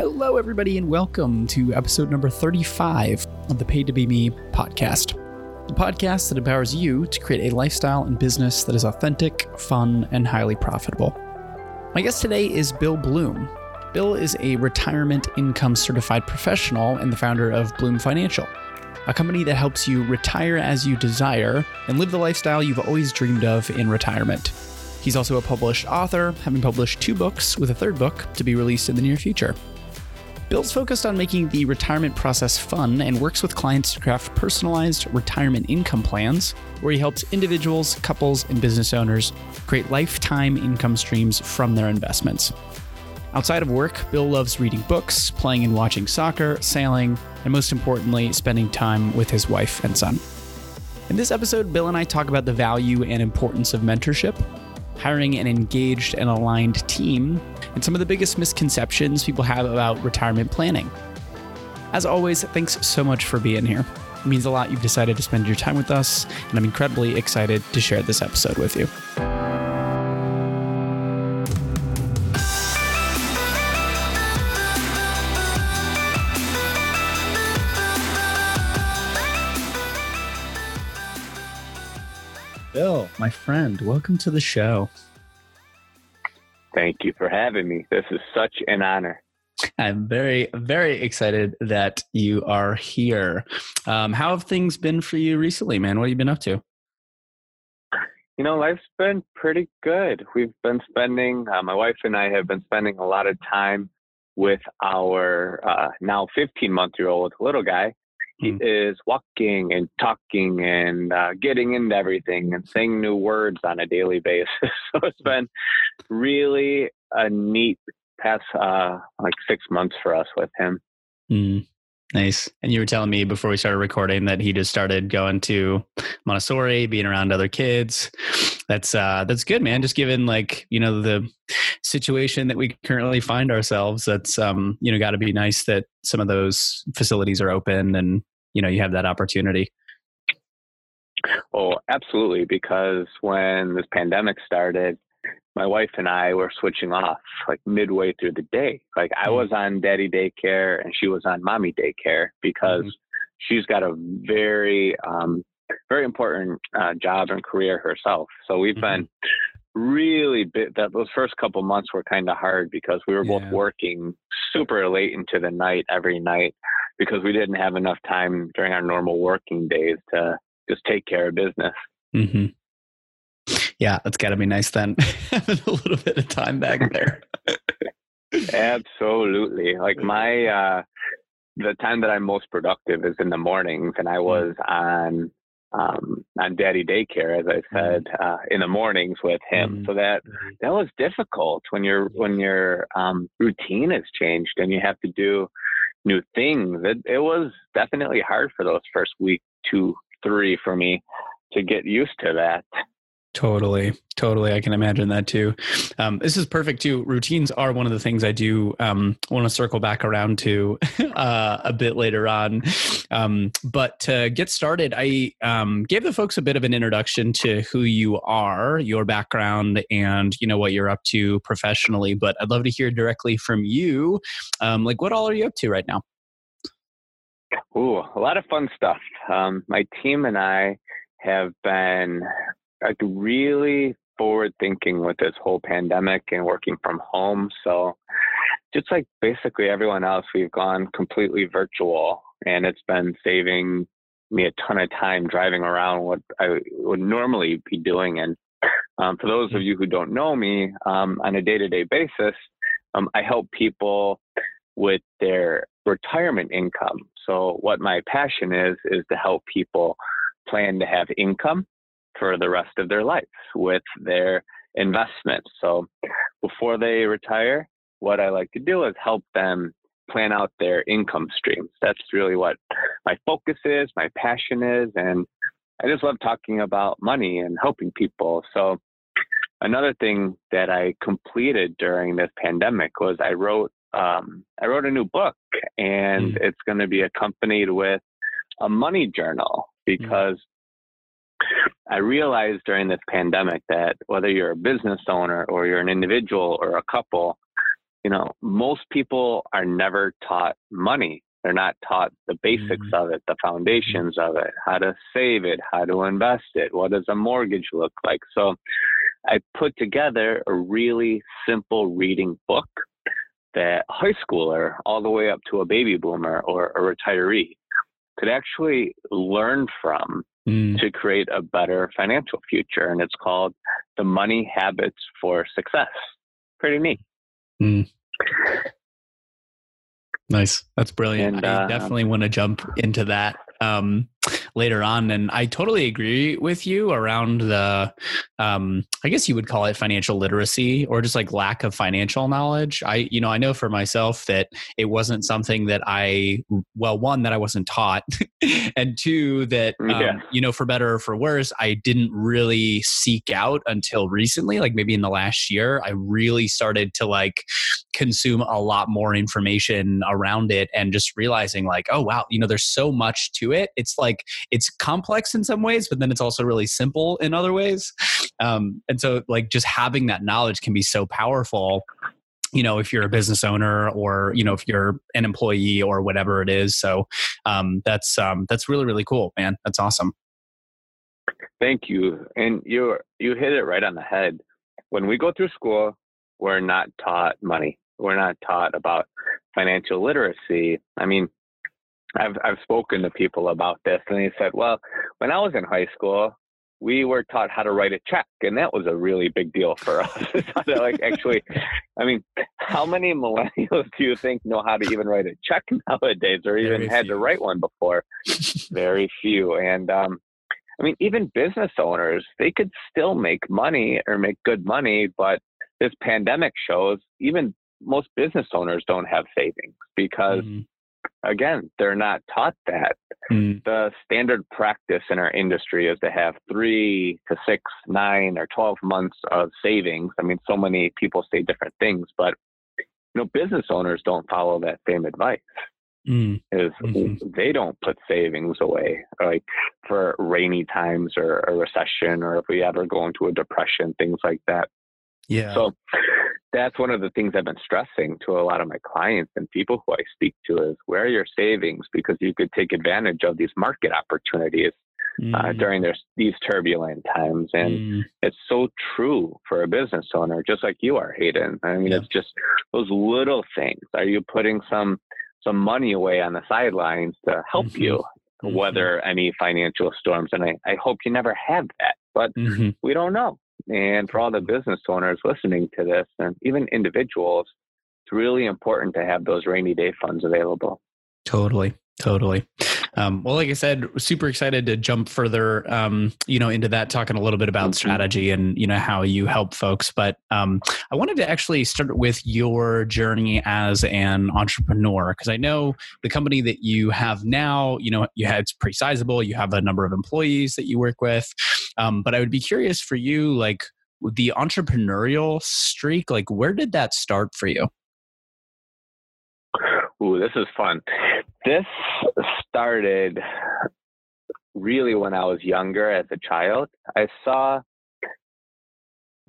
Hello, everybody, and welcome to episode number 35 of the Paid to Be Me podcast. The podcast that empowers you to create a lifestyle and business that is authentic, fun, and highly profitable. My guest today is Bill Bloom. Bill is a retirement income certified professional and the founder of Bloom Financial, a company that helps you retire as you desire and live the lifestyle you've always dreamed of in retirement. He's also a published author, having published two books with a third book to be released in the near future. Bill's focused on making the retirement process fun and works with clients to craft personalized retirement income plans where he helps individuals, couples, and business owners create lifetime income streams from their investments. Outside of work, Bill loves reading books, playing and watching soccer, sailing, and most importantly, spending time with his wife and son. In this episode, Bill and I talk about the value and importance of mentorship, hiring an engaged and aligned team, and some of the biggest misconceptions people have about retirement planning. As always, thanks so much for being here. It means a lot you've decided to spend your time with us, and I'm incredibly excited to share this episode with you. Bill, my friend, welcome to the show. Thank you for having me. This is such an honor. I'm very, very excited that you are here. Um, how have things been for you recently, man? What have you been up to? You know, life's been pretty good. We've been spending, uh, my wife and I have been spending a lot of time with our uh, now 15 month year old little guy. He mm. is walking and talking and uh, getting into everything and saying new words on a daily basis. so it's been really a neat past uh, like six months for us with him. Mm. Nice. And you were telling me before we started recording that he just started going to Montessori, being around other kids. That's uh that's good, man. Just given like, you know, the situation that we currently find ourselves, that's um, you know, gotta be nice that some of those facilities are open and, you know, you have that opportunity. Oh, absolutely. Because when this pandemic started, my wife and I were switching off like midway through the day. Like I mm-hmm. was on daddy daycare and she was on mommy daycare because mm-hmm. she's got a very, um, very important uh, job and career herself. So we've mm-hmm. been really bit that those first couple months were kind of hard because we were both yeah. working super late into the night every night because we didn't have enough time during our normal working days to just take care of business. Mm-hmm. Yeah, that's got to be nice then, having a little bit of time back there. Absolutely. Like my, uh, the time that I'm most productive is in the mornings, and I mm. was on um, on daddy daycare, as I mm. said, uh, in the mornings with him. Mm-hmm. So that that was difficult when your when your um, routine has changed and you have to do new things. It, it was definitely hard for those first week, two, three for me to get used to that. Totally, totally. I can imagine that too. Um, this is perfect too. Routines are one of the things I do um, want to circle back around to uh, a bit later on. Um, but to get started, I um, gave the folks a bit of an introduction to who you are, your background, and you know what you're up to professionally. But I'd love to hear directly from you. Um, like, what all are you up to right now? Ooh, a lot of fun stuff. Um, my team and I have been like really forward thinking with this whole pandemic and working from home. So just like basically everyone else, we've gone completely virtual and it's been saving me a ton of time driving around what I would normally be doing. And um, for those of you who don't know me, um, on a day to day basis, um, I help people with their retirement income. So, what my passion is, is to help people plan to have income for the rest of their life with their investments. So before they retire, what I like to do is help them plan out their income streams. That's really what my focus is, my passion is, and I just love talking about money and helping people. So another thing that I completed during this pandemic was I wrote um, I wrote a new book, and mm. it's going to be accompanied with a money journal mm. because I realized during this pandemic that whether you're a business owner or you're an individual or a couple, you know, most people are never taught money. They're not taught the basics mm-hmm. of it, the foundations of it, how to save it, how to invest it, what does a mortgage look like. So I put together a really simple reading book that high schooler, all the way up to a baby boomer or a retiree, could actually learn from mm. to create a better financial future. And it's called The Money Habits for Success. Pretty neat. Mm. Nice. That's brilliant. And, uh, I definitely want to jump into that um, later on. And I totally agree with you around the, um, I guess you would call it financial literacy or just like lack of financial knowledge. I, you know, I know for myself that it wasn't something that I, well, one, that I wasn't taught, and two, that, um, yeah. you know, for better or for worse, I didn't really seek out until recently, like maybe in the last year, I really started to like consume a lot more information around it and just realizing like, oh, wow, you know, there's so much to it. It's like, it's complex in some ways, but then it's also really simple in other ways. Um, and so, like, just having that knowledge can be so powerful you know if you're a business owner or you know if you're an employee or whatever it is. So um, that's um, that's really really cool man. That's awesome. Thank you. And you you hit it right on the head. When we go through school we're not taught money. We're not taught about financial literacy. I mean I've I've spoken to people about this, and they said, "Well, when I was in high school, we were taught how to write a check, and that was a really big deal for us." like actually, I mean, how many millennials do you think know how to even write a check nowadays, or even Very had few. to write one before? Very few, and um, I mean, even business owners, they could still make money or make good money, but this pandemic shows even most business owners don't have savings because. Mm-hmm again, they're not taught that. Mm. The standard practice in our industry is to have three to six, nine, or 12 months of savings. I mean, so many people say different things, but you know, business owners don't follow that same advice. Mm. Is mm-hmm. they don't put savings away like for rainy times or a recession or if we ever go into a depression, things like that. Yeah. So that's one of the things I've been stressing to a lot of my clients and people who I speak to is where are your savings because you could take advantage of these market opportunities uh, mm. uh, during their, these turbulent times. And mm. it's so true for a business owner, just like you are, Hayden. I mean, yeah. it's just those little things. Are you putting some some money away on the sidelines to help mm-hmm. you mm-hmm. weather any financial storms? And I, I hope you never have that, but mm-hmm. we don't know. And for all the business owners listening to this and even individuals, it's really important to have those rainy day funds available. Totally. Totally. Um, well, like I said, super excited to jump further, um, you know, into that, talking a little bit about strategy and you know how you help folks. But um, I wanted to actually start with your journey as an entrepreneur because I know the company that you have now, you know, you had it's pretty sizable. You have a number of employees that you work with, um, but I would be curious for you, like the entrepreneurial streak, like where did that start for you? Ooh, this is fun. This started really when I was younger as a child. I saw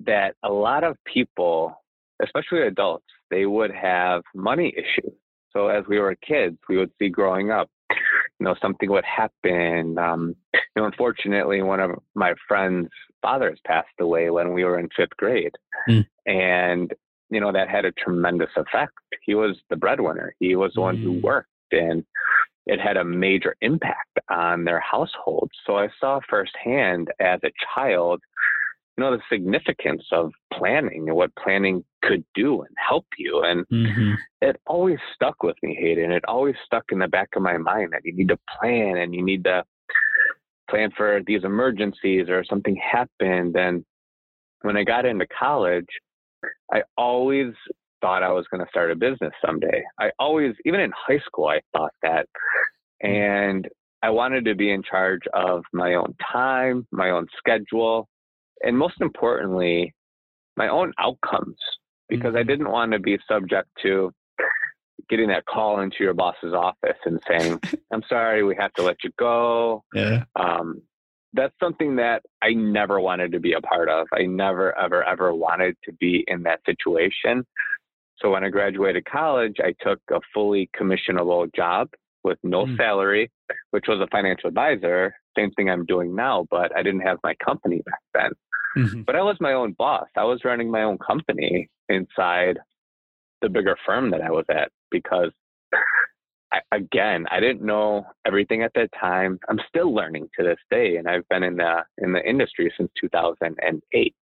that a lot of people, especially adults, they would have money issues. So as we were kids, we would see growing up, you know, something would happen. Um, you know, unfortunately, one of my friend's fathers passed away when we were in fifth grade, mm. and you know, that had a tremendous effect. He was the breadwinner. He was the one who mm. worked and it had a major impact on their household. So I saw firsthand as a child, you know, the significance of planning and what planning could do and help you. And mm-hmm. it always stuck with me, Hayden. It always stuck in the back of my mind that you need to plan and you need to plan for these emergencies or something happened. And when I got into college, I always thought I was going to start a business someday. I always, even in high school, I thought that. Hmm. And I wanted to be in charge of my own time, my own schedule, and most importantly, my own outcomes because I mm-hmm. didn't want to be subject to getting that call into your boss's office and saying, I'm sorry, we have to let you go. Yeah. Um, that's something that I never wanted to be a part of. I never, ever, ever wanted to be in that situation. So when I graduated college, I took a fully commissionable job with no mm. salary, which was a financial advisor. Same thing I'm doing now, but I didn't have my company back then. Mm-hmm. But I was my own boss. I was running my own company inside the bigger firm that I was at because I, again, I didn't know everything at that time. I'm still learning to this day, and I've been in the in the industry since 2008.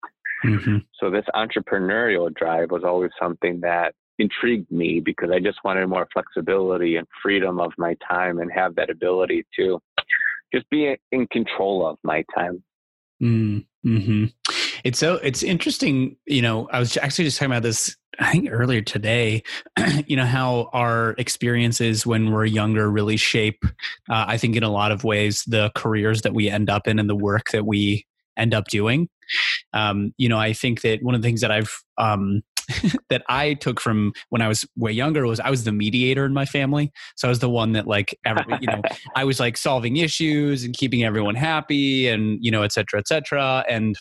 Mm-hmm. So this entrepreneurial drive was always something that intrigued me because I just wanted more flexibility and freedom of my time and have that ability to just be in control of my time. Mm-hmm. It's so it's interesting. You know, I was actually just talking about this. I think earlier today. you know how our experiences when we're younger really shape. Uh, I think in a lot of ways the careers that we end up in and the work that we end up doing. Um, you know, I think that one of the things that I've um, that I took from when I was way younger was I was the mediator in my family. So I was the one that like every, you know, I was like solving issues and keeping everyone happy and, you know, et cetera, et cetera. And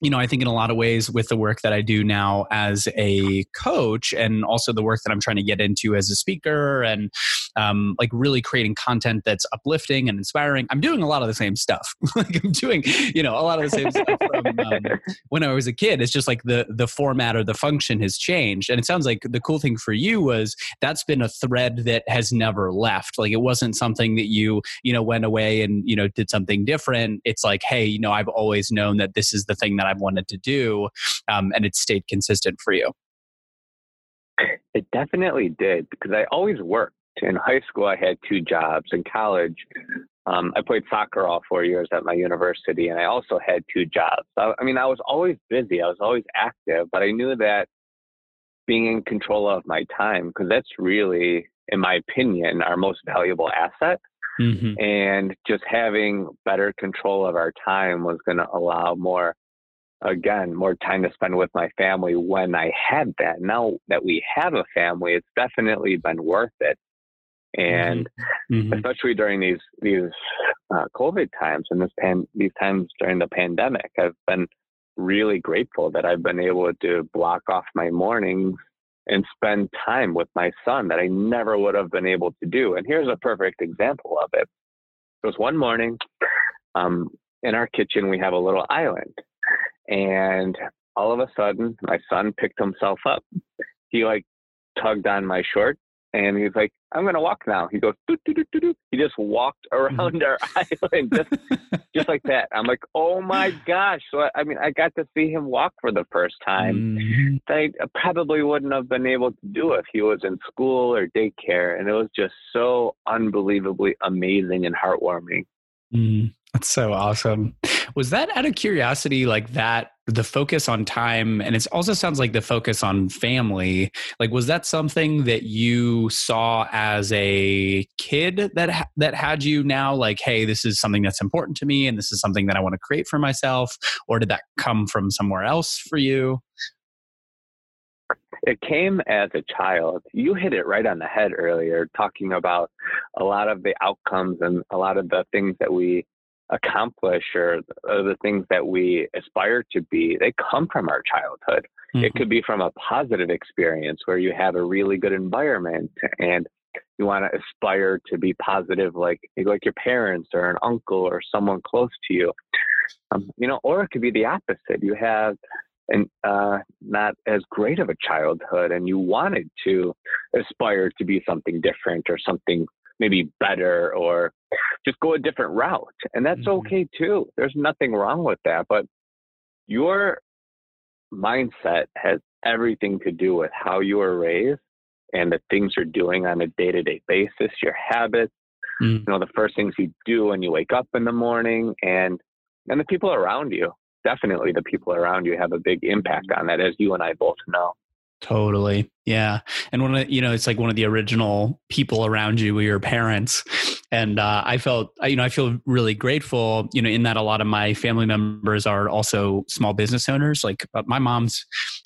you know, I think in a lot of ways with the work that I do now as a coach and also the work that I'm trying to get into as a speaker and um, like really creating content that's uplifting and inspiring, I'm doing a lot of the same stuff. like I'm doing, you know, a lot of the same stuff from um, when I was a kid. It's just like the the format or the function has changed. And it sounds like the cool thing for you was that's been a thread that has never left. Like it wasn't something that you, you know, went away and, you know, did something different. It's like, hey, you know, I've always known that this is the thing that I've wanted to do, um, and it stayed consistent for you? It definitely did because I always worked. In high school, I had two jobs. In college, um, I played soccer all four years at my university, and I also had two jobs. I, I mean, I was always busy. I was always active, but I knew that being in control of my time, because that's really, in my opinion, our most valuable asset. Mm-hmm. And just having better control of our time was going to allow more again more time to spend with my family when I had that. Now that we have a family, it's definitely been worth it. And mm-hmm. mm-hmm. especially during these these uh, COVID times and this pan these times during the pandemic, I've been really grateful that I've been able to block off my mornings and spend time with my son that I never would have been able to do. And here's a perfect example of it. It was one morning um, in our kitchen, we have a little island. And all of a sudden, my son picked himself up. He like tugged on my short and he's like, I'm going to walk now. He goes, doo, doo, doo, doo. he just walked mm-hmm. around our island just, just like that. I'm like, oh my gosh. So, I, I mean, I got to see him walk for the first time. Mm-hmm. I probably wouldn't have been able to do if he was in school or daycare. And it was just so unbelievably amazing and heartwarming. Mm, that's so awesome. Was that out of curiosity, like that, the focus on time, and it also sounds like the focus on family? Like, was that something that you saw as a kid that that had you now, like, hey, this is something that's important to me, and this is something that I want to create for myself, or did that come from somewhere else for you? It came as a child. You hit it right on the head earlier, talking about a lot of the outcomes and a lot of the things that we accomplish or the things that we aspire to be, they come from our childhood. Mm-hmm. It could be from a positive experience where you have a really good environment and you want to aspire to be positive, like like your parents or an uncle or someone close to you. Um, you know, or it could be the opposite. You have and uh, not as great of a childhood, and you wanted to aspire to be something different or something maybe better or just go a different route. And that's mm-hmm. okay too. There's nothing wrong with that. But your mindset has everything to do with how you were raised and the things you're doing on a day to day basis, your habits, mm. you know, the first things you do when you wake up in the morning and and the people around you. Definitely the people around you have a big impact on that, as you and I both know. Totally. Yeah. And one of you know, it's like one of the original people around you were your parents. and uh, I felt you know I feel really grateful you know in that a lot of my family members are also small business owners. Like uh, my mom's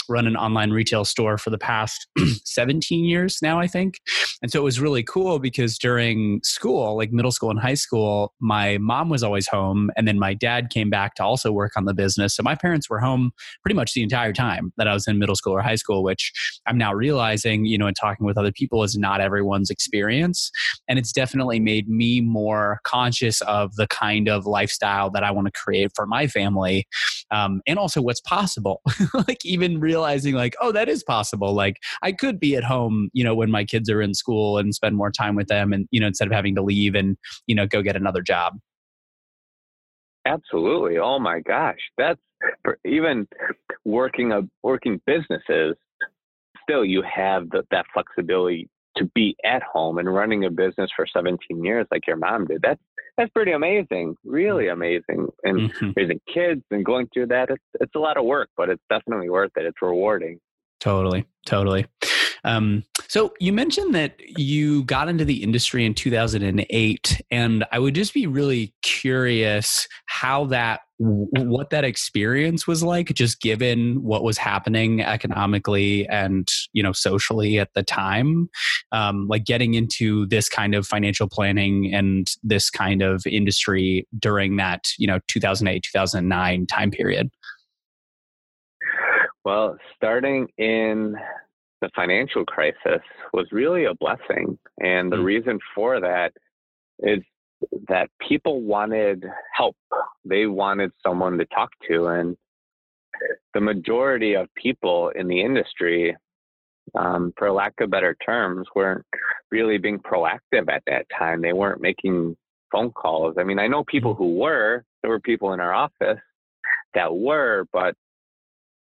run an online retail store for the past 17 years now, I think, and so it was really cool because during school, like middle school and high school, my mom was always home, and then my dad came back to also work on the business. So my parents were home pretty much the entire time that I was in middle school or high school, which I'm now realizing, you know, and talking with other people is not everyone's experience. And it's definitely made me more conscious of the kind of lifestyle that I want to create for my family um, and also what's possible. like, even realizing, like, oh, that is possible. Like, I could be at home, you know, when my kids are in school and spend more time with them and, you know, instead of having to leave and, you know, go get another job. Absolutely. Oh my gosh. That's even working a working businesses still you have the, that flexibility to be at home and running a business for 17 years like your mom did. That's that's pretty amazing really amazing and mm-hmm. raising kids and going through that it's, it's a lot of work but it's definitely worth it. It's rewarding. Totally totally. Um, so you mentioned that you got into the industry in 2008, and I would just be really curious how that what that experience was like just given what was happening economically and you know socially at the time um, like getting into this kind of financial planning and this kind of industry during that you know 2008 2009 time period well starting in the financial crisis was really a blessing. And the mm-hmm. reason for that is that people wanted help. They wanted someone to talk to. And the majority of people in the industry, um, for lack of better terms, weren't really being proactive at that time. They weren't making phone calls. I mean, I know people mm-hmm. who were, there were people in our office that were, but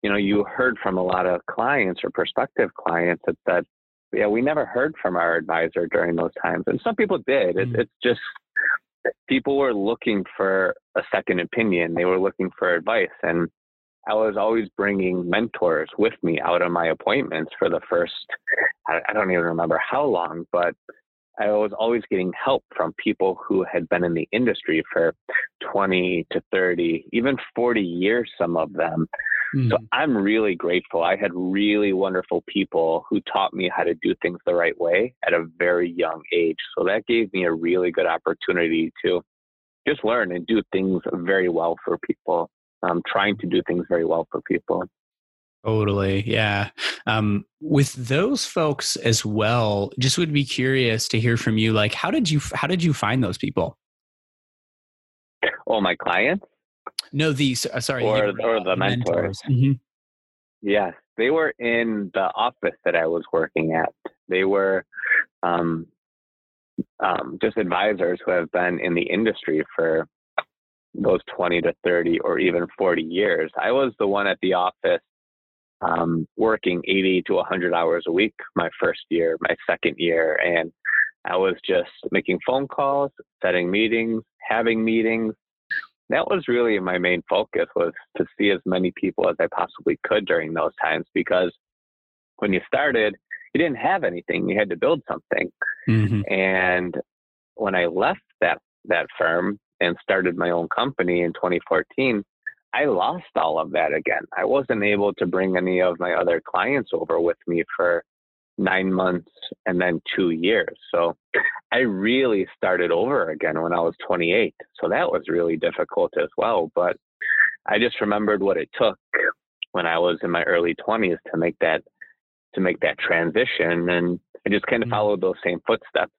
you know, you heard from a lot of clients or prospective clients that said, yeah, we never heard from our advisor during those times. And some people did. It, mm-hmm. It's just people were looking for a second opinion, they were looking for advice. And I was always bringing mentors with me out on my appointments for the first, I don't even remember how long, but I was always getting help from people who had been in the industry for 20 to 30, even 40 years, some of them. Mm-hmm. So I'm really grateful. I had really wonderful people who taught me how to do things the right way at a very young age. So that gave me a really good opportunity to just learn and do things very well for people. Um, trying to do things very well for people. Totally. Yeah. Um, with those folks as well, just would be curious to hear from you. Like, how did you, how did you find those people? Oh, my clients? No, these, uh, sorry. Or, or the mentors. mentors. Mm-hmm. Yes. They were in the office that I was working at. They were, um, um, just advisors who have been in the industry for those 20 to 30 or even 40 years. I was the one at the office um, working 80 to 100 hours a week my first year, my second year. And I was just making phone calls, setting meetings, having meetings. That was really my main focus was to see as many people as I possibly could during those times because when you started, you didn't have anything. You had to build something. Mm-hmm. And when I left that that firm and started my own company in 2014, I lost all of that again. I wasn't able to bring any of my other clients over with me for nine months and then two years. So I really started over again when I was 28. So that was really difficult as well. But I just remembered what it took when I was in my early 20s to make that to make that transition and I just kind of mm-hmm. followed those same footsteps.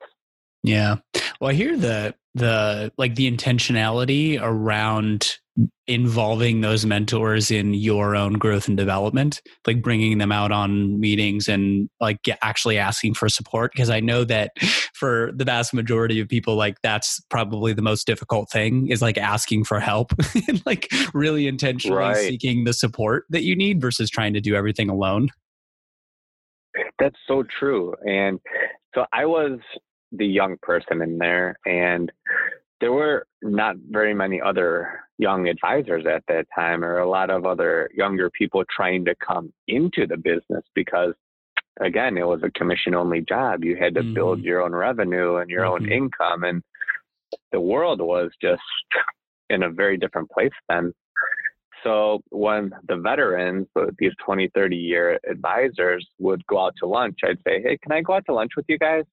Yeah. Well, I hear the the like the intentionality around involving those mentors in your own growth and development like bringing them out on meetings and like actually asking for support. Because i know that for the vast majority of people like that's probably the most difficult thing is like asking for help and like really intentionally right. seeking the support that you need versus trying to do everything alone. That's so true. And so i was the young person in there and there were not very many other young advisors at that time or a lot of other younger people trying to come into the business because again it was a commission only job you had to mm-hmm. build your own revenue and your mm-hmm. own income and the world was just in a very different place then. So when the veterans, these 20, 30 year advisors would go out to lunch, I'd say, Hey, can I go out to lunch with you guys?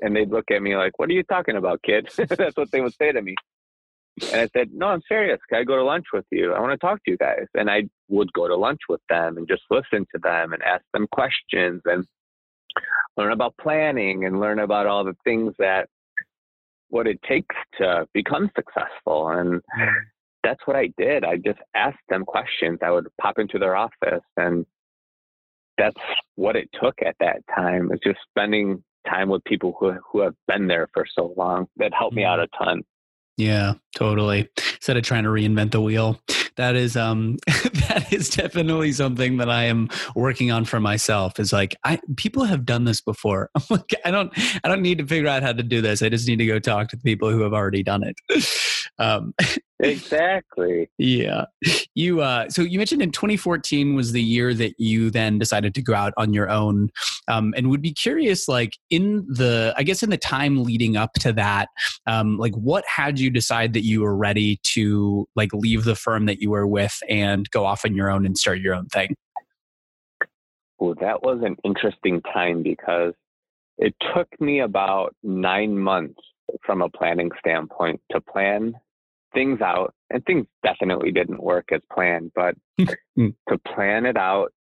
And they'd look at me like, What are you talking about, kid? That's what they would say to me. And I said, No, I'm serious. Can I go to lunch with you? I want to talk to you guys. And I would go to lunch with them and just listen to them and ask them questions and learn about planning and learn about all the things that what it takes to become successful. And that's what I did. I just asked them questions. I would pop into their office and that's what it took at that time. It's just spending time with people who who have been there for so long. That helped me out mm-hmm. a ton. Yeah, totally. Instead of trying to reinvent the wheel, that is um that is definitely something that I am working on for myself. Is like I people have done this before. I'm like I don't I don't need to figure out how to do this. I just need to go talk to the people who have already done it. Um, exactly. Yeah. You uh so you mentioned in 2014 was the year that you then decided to go out on your own. Um and would be curious like in the I guess in the time leading up to that, um like what had you decide that you were ready to like leave the firm that you were with and go off on your own and start your own thing? Well, that was an interesting time because it took me about nine months from a planning standpoint to plan things out and things definitely didn't work as planned but hmm. to plan it out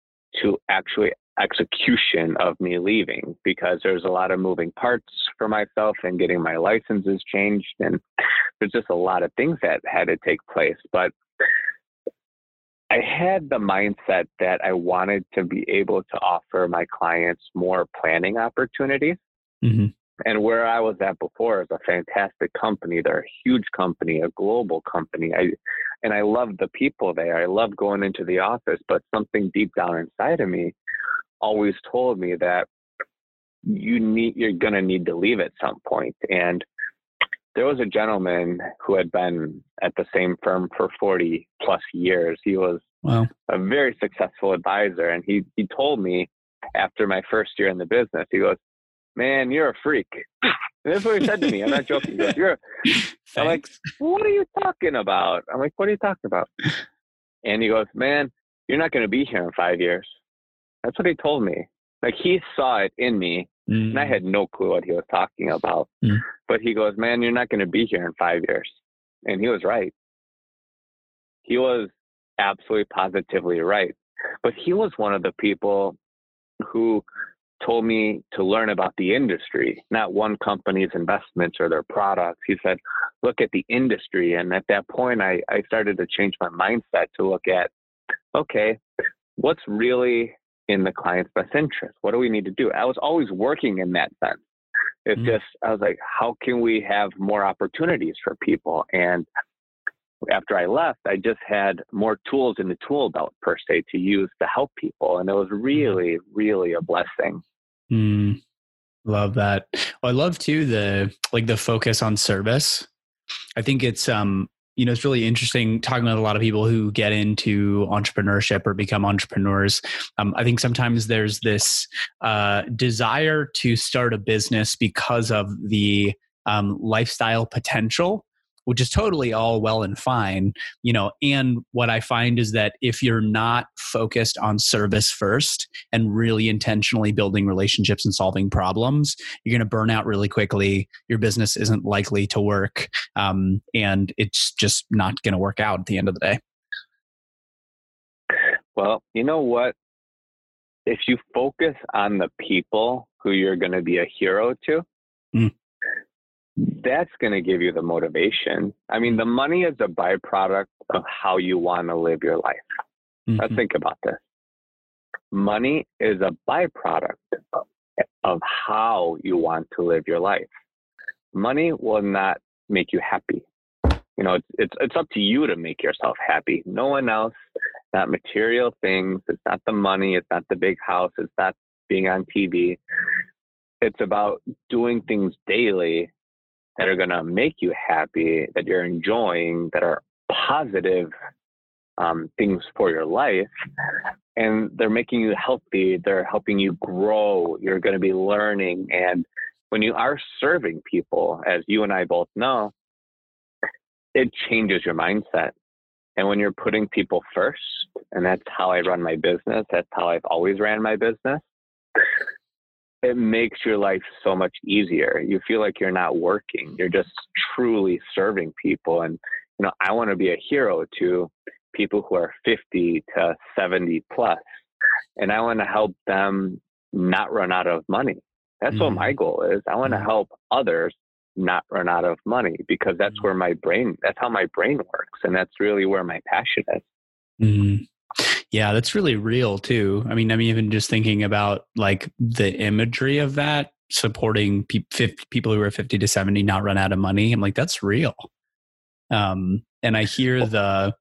to actually execution of me leaving because there's a lot of moving parts for myself and getting my licenses changed and there's just a lot of things that had to take place but I had the mindset that I wanted to be able to offer my clients more planning opportunities. Mm-hmm. And where I was at before is a fantastic company. They're a huge company, a global company. I, and I love the people there. I love going into the office, but something deep down inside of me always told me that you need, you're going to need to leave at some point. And there was a gentleman who had been at the same firm for 40 plus years. He was wow. a very successful advisor. And he, he told me after my first year in the business, he goes, man, you're a freak. And that's what he said to me. I'm not joking. Goes, you're, I'm like, what are you talking about? I'm like, what are you talking about? And he goes, man, you're not going to be here in five years. That's what he told me. Like he saw it in me mm. and I had no clue what he was talking about. Mm. But he goes, man, you're not going to be here in five years. And he was right. He was absolutely positively right. But he was one of the people who told me to learn about the industry, not one company's investments or their products. He said, look at the industry. And at that point, I, I started to change my mindset to look at, okay, what's really in the client's best interest? What do we need to do? I was always working in that sense. It's mm-hmm. just, I was like, how can we have more opportunities for people? And after I left, I just had more tools in the tool belt per se to use to help people. And it was mm-hmm. really, really a blessing. Mm, love that. Well, I love too the like the focus on service. I think it's um you know it's really interesting talking with a lot of people who get into entrepreneurship or become entrepreneurs. Um, I think sometimes there's this uh, desire to start a business because of the um, lifestyle potential which is totally all well and fine, you know. And what I find is that if you're not focused on service first and really intentionally building relationships and solving problems, you're going to burn out really quickly. Your business isn't likely to work, um, and it's just not going to work out at the end of the day. Well, you know what? If you focus on the people who you're going to be a hero to, mm that's going to give you the motivation. I mean, the money is a byproduct of how you want to live your life. Mm-hmm. Let's think about this. Money is a byproduct of, of how you want to live your life. Money will not make you happy. You know, it's, it's, it's up to you to make yourself happy. No one else, not material things. It's not the money. It's not the big house. It's not being on TV. It's about doing things daily that are going to make you happy, that you're enjoying, that are positive um, things for your life. And they're making you healthy. They're helping you grow. You're going to be learning and when you are serving people, as you and I both know, it changes your mindset. And when you're putting people first, and that's how I run my business, that's how I've always ran my business, it makes your life so much easier. You feel like you're not working, you're just truly serving people. And, you know, I want to be a hero to people who are 50 to 70 plus, and I want to help them not run out of money. That's mm-hmm. what my goal is. I want to mm-hmm. help others not run out of money because that's mm-hmm. where my brain, that's how my brain works. And that's really where my passion is. Mm-hmm. Yeah, that's really real too. I mean, I'm even just thinking about like the imagery of that supporting pe- 50, people who are 50 to 70 not run out of money. I'm like, that's real. Um, and I hear the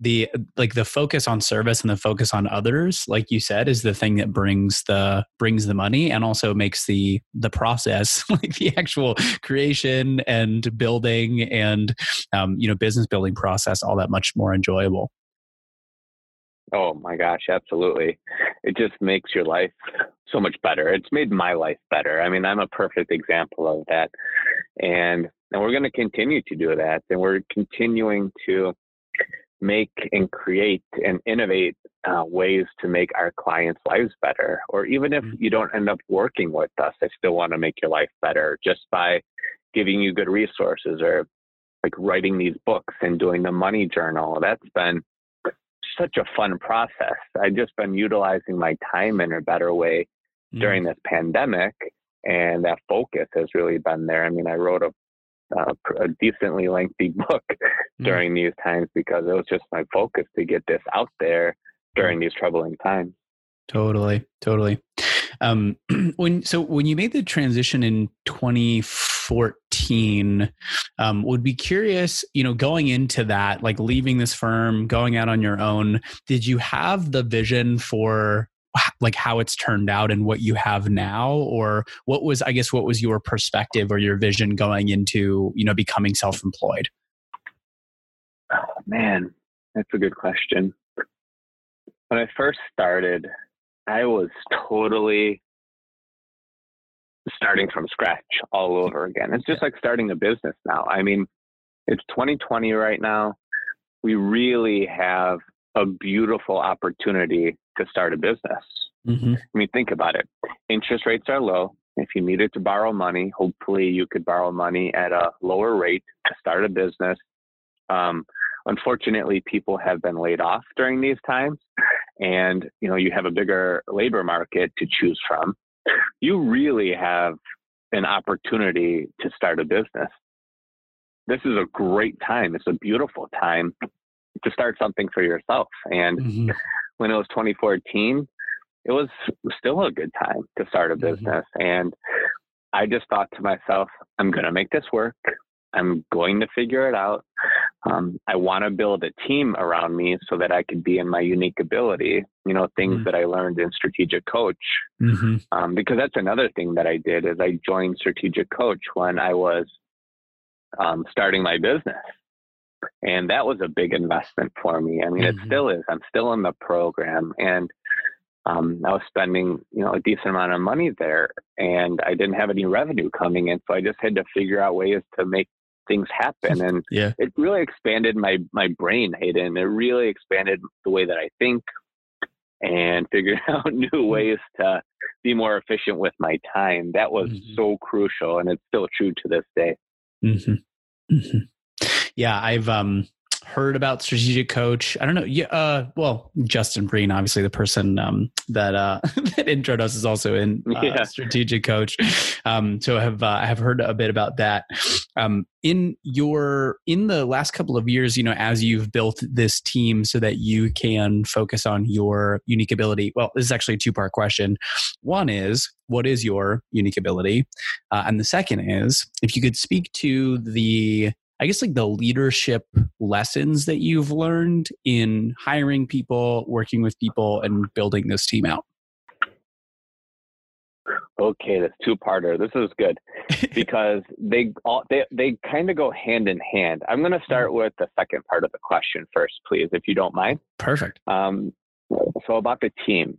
the like the focus on service and the focus on others like you said is the thing that brings the brings the money and also makes the the process like the actual creation and building and um, you know business building process all that much more enjoyable oh my gosh absolutely it just makes your life so much better it's made my life better i mean i'm a perfect example of that and and we're going to continue to do that and we're continuing to make and create and innovate uh, ways to make our clients' lives better. Or even if mm-hmm. you don't end up working with us, I still want to make your life better just by giving you good resources or like writing these books and doing the money journal. That's been such a fun process. I've just been utilizing my time in a better way mm-hmm. during this pandemic. And that focus has really been there. I mean, I wrote a uh, a decently lengthy book mm. during these times because it was just my focus to get this out there during these troubling times. Totally, totally. Um, when so when you made the transition in 2014, um, would be curious, you know, going into that, like leaving this firm, going out on your own. Did you have the vision for like how it's turned out and what you have now or what was i guess what was your perspective or your vision going into you know becoming self-employed oh, man that's a good question when i first started i was totally starting from scratch all over again it's just like starting a business now i mean it's 2020 right now we really have a beautiful opportunity to start a business. Mm-hmm. I mean, think about it. Interest rates are low. If you needed to borrow money, hopefully you could borrow money at a lower rate to start a business. Um, unfortunately, people have been laid off during these times, and you know you have a bigger labor market to choose from. You really have an opportunity to start a business. This is a great time. It's a beautiful time to start something for yourself. And mm-hmm. when it was 2014, it was still a good time to start a mm-hmm. business. Mm-hmm. And I just thought to myself, I'm going to make this work. I'm going to figure it out. Um, I want to build a team around me so that I can be in my unique ability, you know, things mm-hmm. that I learned in Strategic Coach. Mm-hmm. Um, because that's another thing that I did is I joined Strategic Coach when I was um, starting my business and that was a big investment for me. I mean, mm-hmm. it still is. I'm still in the program, and um, I was spending you know a decent amount of money there, and I didn't have any revenue coming in, so I just had to figure out ways to make things happen, and yeah. it really expanded my my brain, Hayden. It really expanded the way that I think, and figured out new mm-hmm. ways to be more efficient with my time. That was mm-hmm. so crucial, and it's still true to this day. Mm-hmm. mm-hmm. Yeah, I've um heard about strategic coach. I don't know. Yeah, uh, well, Justin Breen, obviously the person um, that uh, that introed us is also in uh, yeah. strategic coach. Um, so I have uh, I have heard a bit about that. Um, in your in the last couple of years, you know, as you've built this team so that you can focus on your unique ability. Well, this is actually a two part question. One is what is your unique ability, uh, and the second is if you could speak to the I guess like the leadership lessons that you've learned in hiring people, working with people, and building this team out? Okay, that's two parter. This is good because they all they they kind of go hand in hand. I'm going to start mm-hmm. with the second part of the question first, please, if you don't mind. Perfect. Um, so about the team,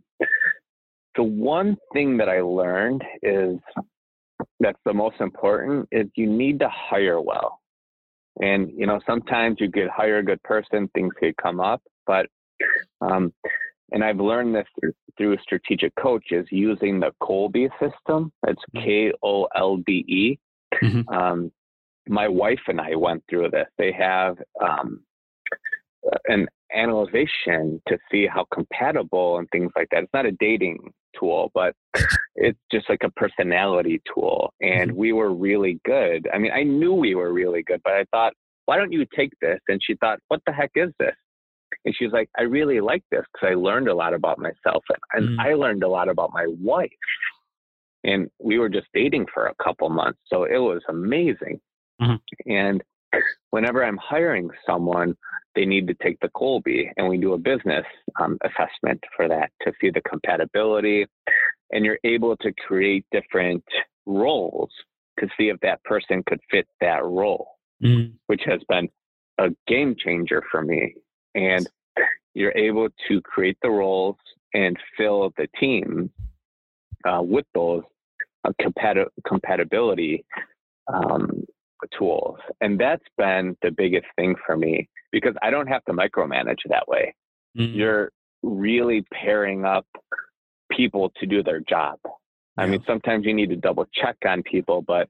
the one thing that I learned is that's the most important is you need to hire well. And you know, sometimes you could hire a good person, things could come up, but um, and I've learned this through, through strategic coaches using the Kolbe system. It's mm-hmm. K O L B E. Mm-hmm. Um, my wife and I went through this. They have um, an analyzation to see how compatible and things like that. It's not a dating tool, but it's just like a personality tool. And mm-hmm. we were really good. I mean, I knew we were really good, but I thought, why don't you take this? And she thought, what the heck is this? And she's like, I really like this because I learned a lot about myself and, and mm. I learned a lot about my wife. And we were just dating for a couple months. So it was amazing. Mm-hmm. And whenever I'm hiring someone, they need to take the Kolbe and we do a business um, assessment for that to see the compatibility. And you're able to create different roles to see if that person could fit that role, mm. which has been a game changer for me. And you're able to create the roles and fill the team uh, with those uh, compati- compatibility um, tools. And that's been the biggest thing for me because I don't have to micromanage that way. Mm-hmm. You're really pairing up people to do their job. Yeah. I mean, sometimes you need to double check on people, but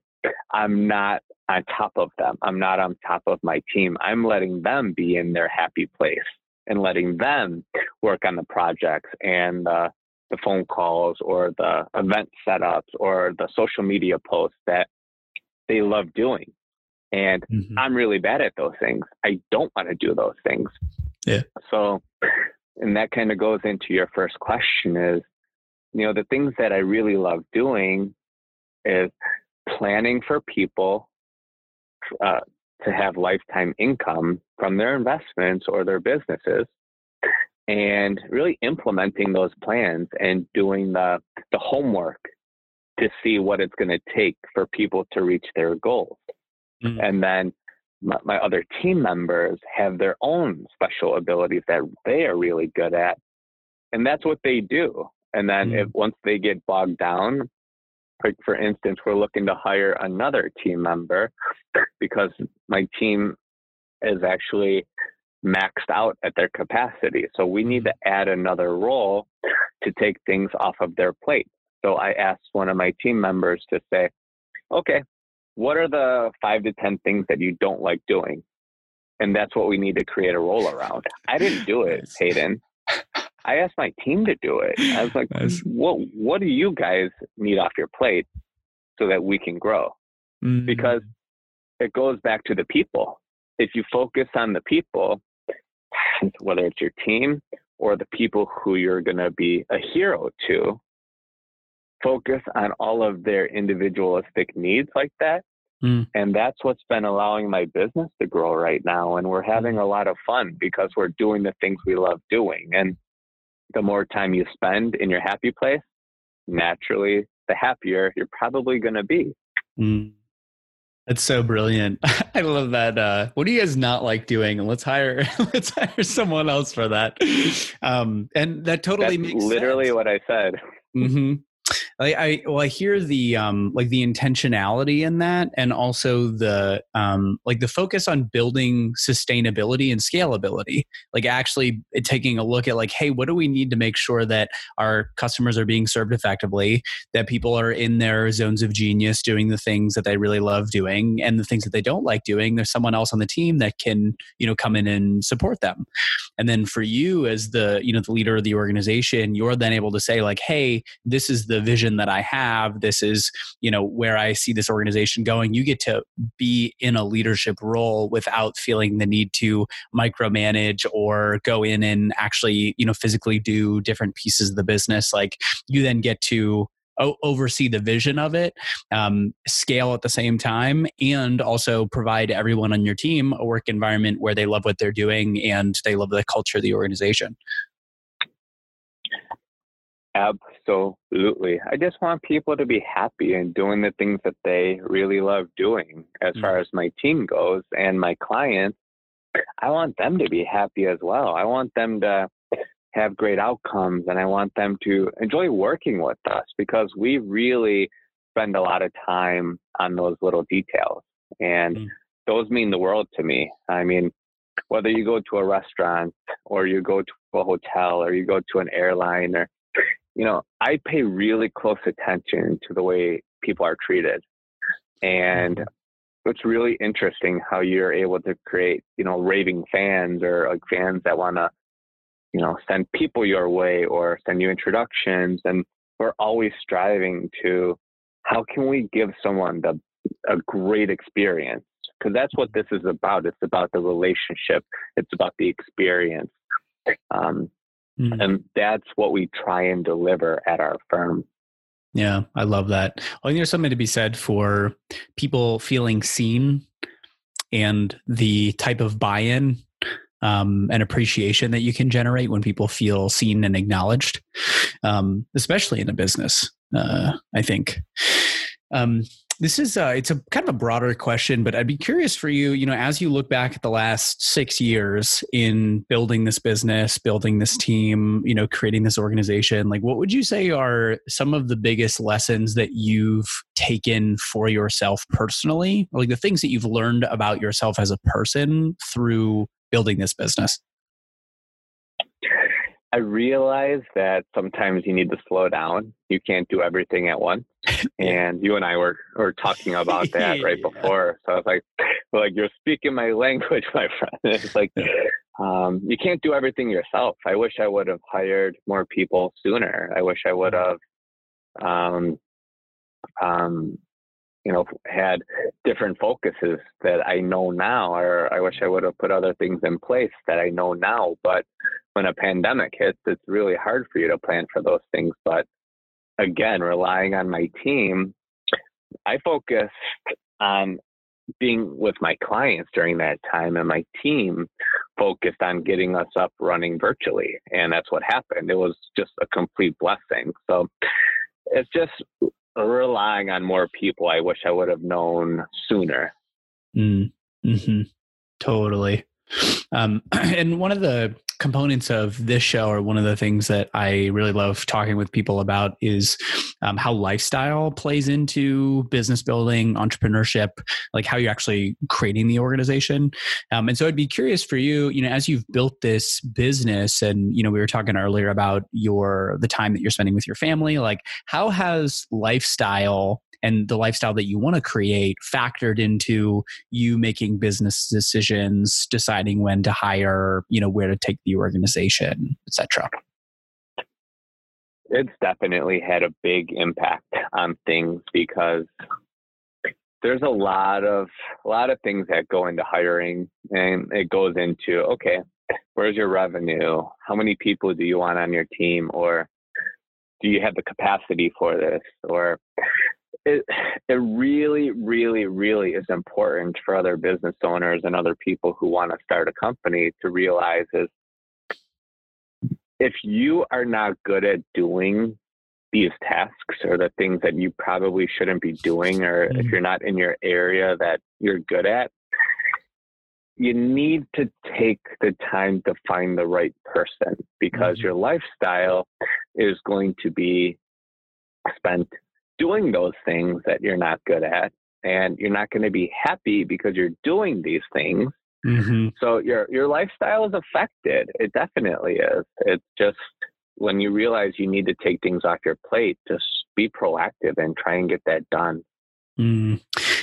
I'm not on top of them. I'm not on top of my team. I'm letting them be in their happy place and letting them work on the projects and uh, the phone calls or the event setups or the social media posts that they love doing. And mm-hmm. I'm really bad at those things. I don't want to do those things. Yeah. So, and that kind of goes into your first question is, you know, the things that I really love doing is planning for people uh, to have lifetime income from their investments or their businesses and really implementing those plans and doing the, the homework to see what it's going to take for people to reach their goals. Mm-hmm. And then my, my, other team members have their own special abilities that they are really good at. And that's what they do. And then mm-hmm. if once they get bogged down, like for instance, we're looking to hire another team member because my team is actually maxed out at their capacity. So we need to mm-hmm. add another role to take things off of their plate. So I asked one of my team members to say, okay, what are the five to 10 things that you don't like doing? And that's what we need to create a role around. I didn't do it, Hayden. I asked my team to do it. I was like, nice. what, what do you guys need off your plate so that we can grow? Mm. Because it goes back to the people. If you focus on the people, whether it's your team or the people who you're going to be a hero to, focus on all of their individualistic needs like that. Mm. And that's what's been allowing my business to grow right now. And we're having mm. a lot of fun because we're doing the things we love doing. And the more time you spend in your happy place, naturally, the happier you're probably going to be. Mm. That's so brilliant. I love that. Uh, what do you guys not like doing? And let's hire let's hire someone else for that. Um, and that totally That's makes literally sense. what I said. Mm-hmm. I, I well, I hear the um like the intentionality in that, and also the um like the focus on building sustainability and scalability. Like actually taking a look at like, hey, what do we need to make sure that our customers are being served effectively, that people are in their zones of genius doing the things that they really love doing, and the things that they don't like doing. There's someone else on the team that can you know come in and support them. And then for you as the you know the leader of the organization, you're then able to say like, hey, this is the vision vision that I have. This is, you know, where I see this organization going. You get to be in a leadership role without feeling the need to micromanage or go in and actually, you know, physically do different pieces of the business. Like you then get to oversee the vision of it, um, scale at the same time, and also provide everyone on your team a work environment where they love what they're doing and they love the culture of the organization. Absolutely. I just want people to be happy and doing the things that they really love doing as mm-hmm. far as my team goes and my clients. I want them to be happy as well. I want them to have great outcomes and I want them to enjoy working with us because we really spend a lot of time on those little details. And mm. those mean the world to me. I mean, whether you go to a restaurant or you go to a hotel or you go to an airline or, you know, I pay really close attention to the way people are treated. And mm-hmm. it's really interesting how you're able to create, you know, raving fans or like fans that want to, you know, send people your way or send you introductions. And we're always striving to how can we give someone the a great experience because that's what this is about. It's about the relationship. It's about the experience, um, mm. and that's what we try and deliver at our firm. Yeah, I love that. I think there's something to be said for people feeling seen and the type of buy-in um, and appreciation that you can generate when people feel seen and acknowledged, um, especially in a business. Uh, I think. Um, this is uh, it's a kind of a broader question, but I'd be curious for you. You know, as you look back at the last six years in building this business, building this team, you know, creating this organization, like what would you say are some of the biggest lessons that you've taken for yourself personally, like the things that you've learned about yourself as a person through building this business? I realize that sometimes you need to slow down. You can't do everything at once. And you and I were, were talking about that right before. So I was like, like you're speaking my language, my friend. It's like um, you can't do everything yourself. I wish I would have hired more people sooner. I wish I would have um, um, you know, had different focuses that I know now, or I wish I would have put other things in place that I know now. But when a pandemic hits, it's really hard for you to plan for those things. But again, relying on my team, I focused on being with my clients during that time and my team focused on getting us up running virtually and that's what happened it was just a complete blessing so it's just relying on more people I wish I would have known sooner. Mm, hmm Totally. Um, and one of the components of this show, are one of the things that I really love talking with people about, is um, how lifestyle plays into business building, entrepreneurship, like how you're actually creating the organization. Um, and so I'd be curious for you, you know, as you've built this business, and you know, we were talking earlier about your the time that you're spending with your family, like how has lifestyle and the lifestyle that you want to create factored into you making business decisions deciding when to hire you know where to take the organization etc it's definitely had a big impact on things because there's a lot of a lot of things that go into hiring and it goes into okay where's your revenue? How many people do you want on your team? Or do you have the capacity for this? Or it it really really really is important for other business owners and other people who want to start a company to realize is if you are not good at doing these tasks or the things that you probably shouldn't be doing or mm-hmm. if you're not in your area that you're good at you need to take the time to find the right person because mm-hmm. your lifestyle is going to be spent doing those things that you're not good at and you're not going to be happy because you're doing these things mm-hmm. so your your lifestyle is affected it definitely is it's just when you realize you need to take things off your plate just be proactive and try and get that done mm.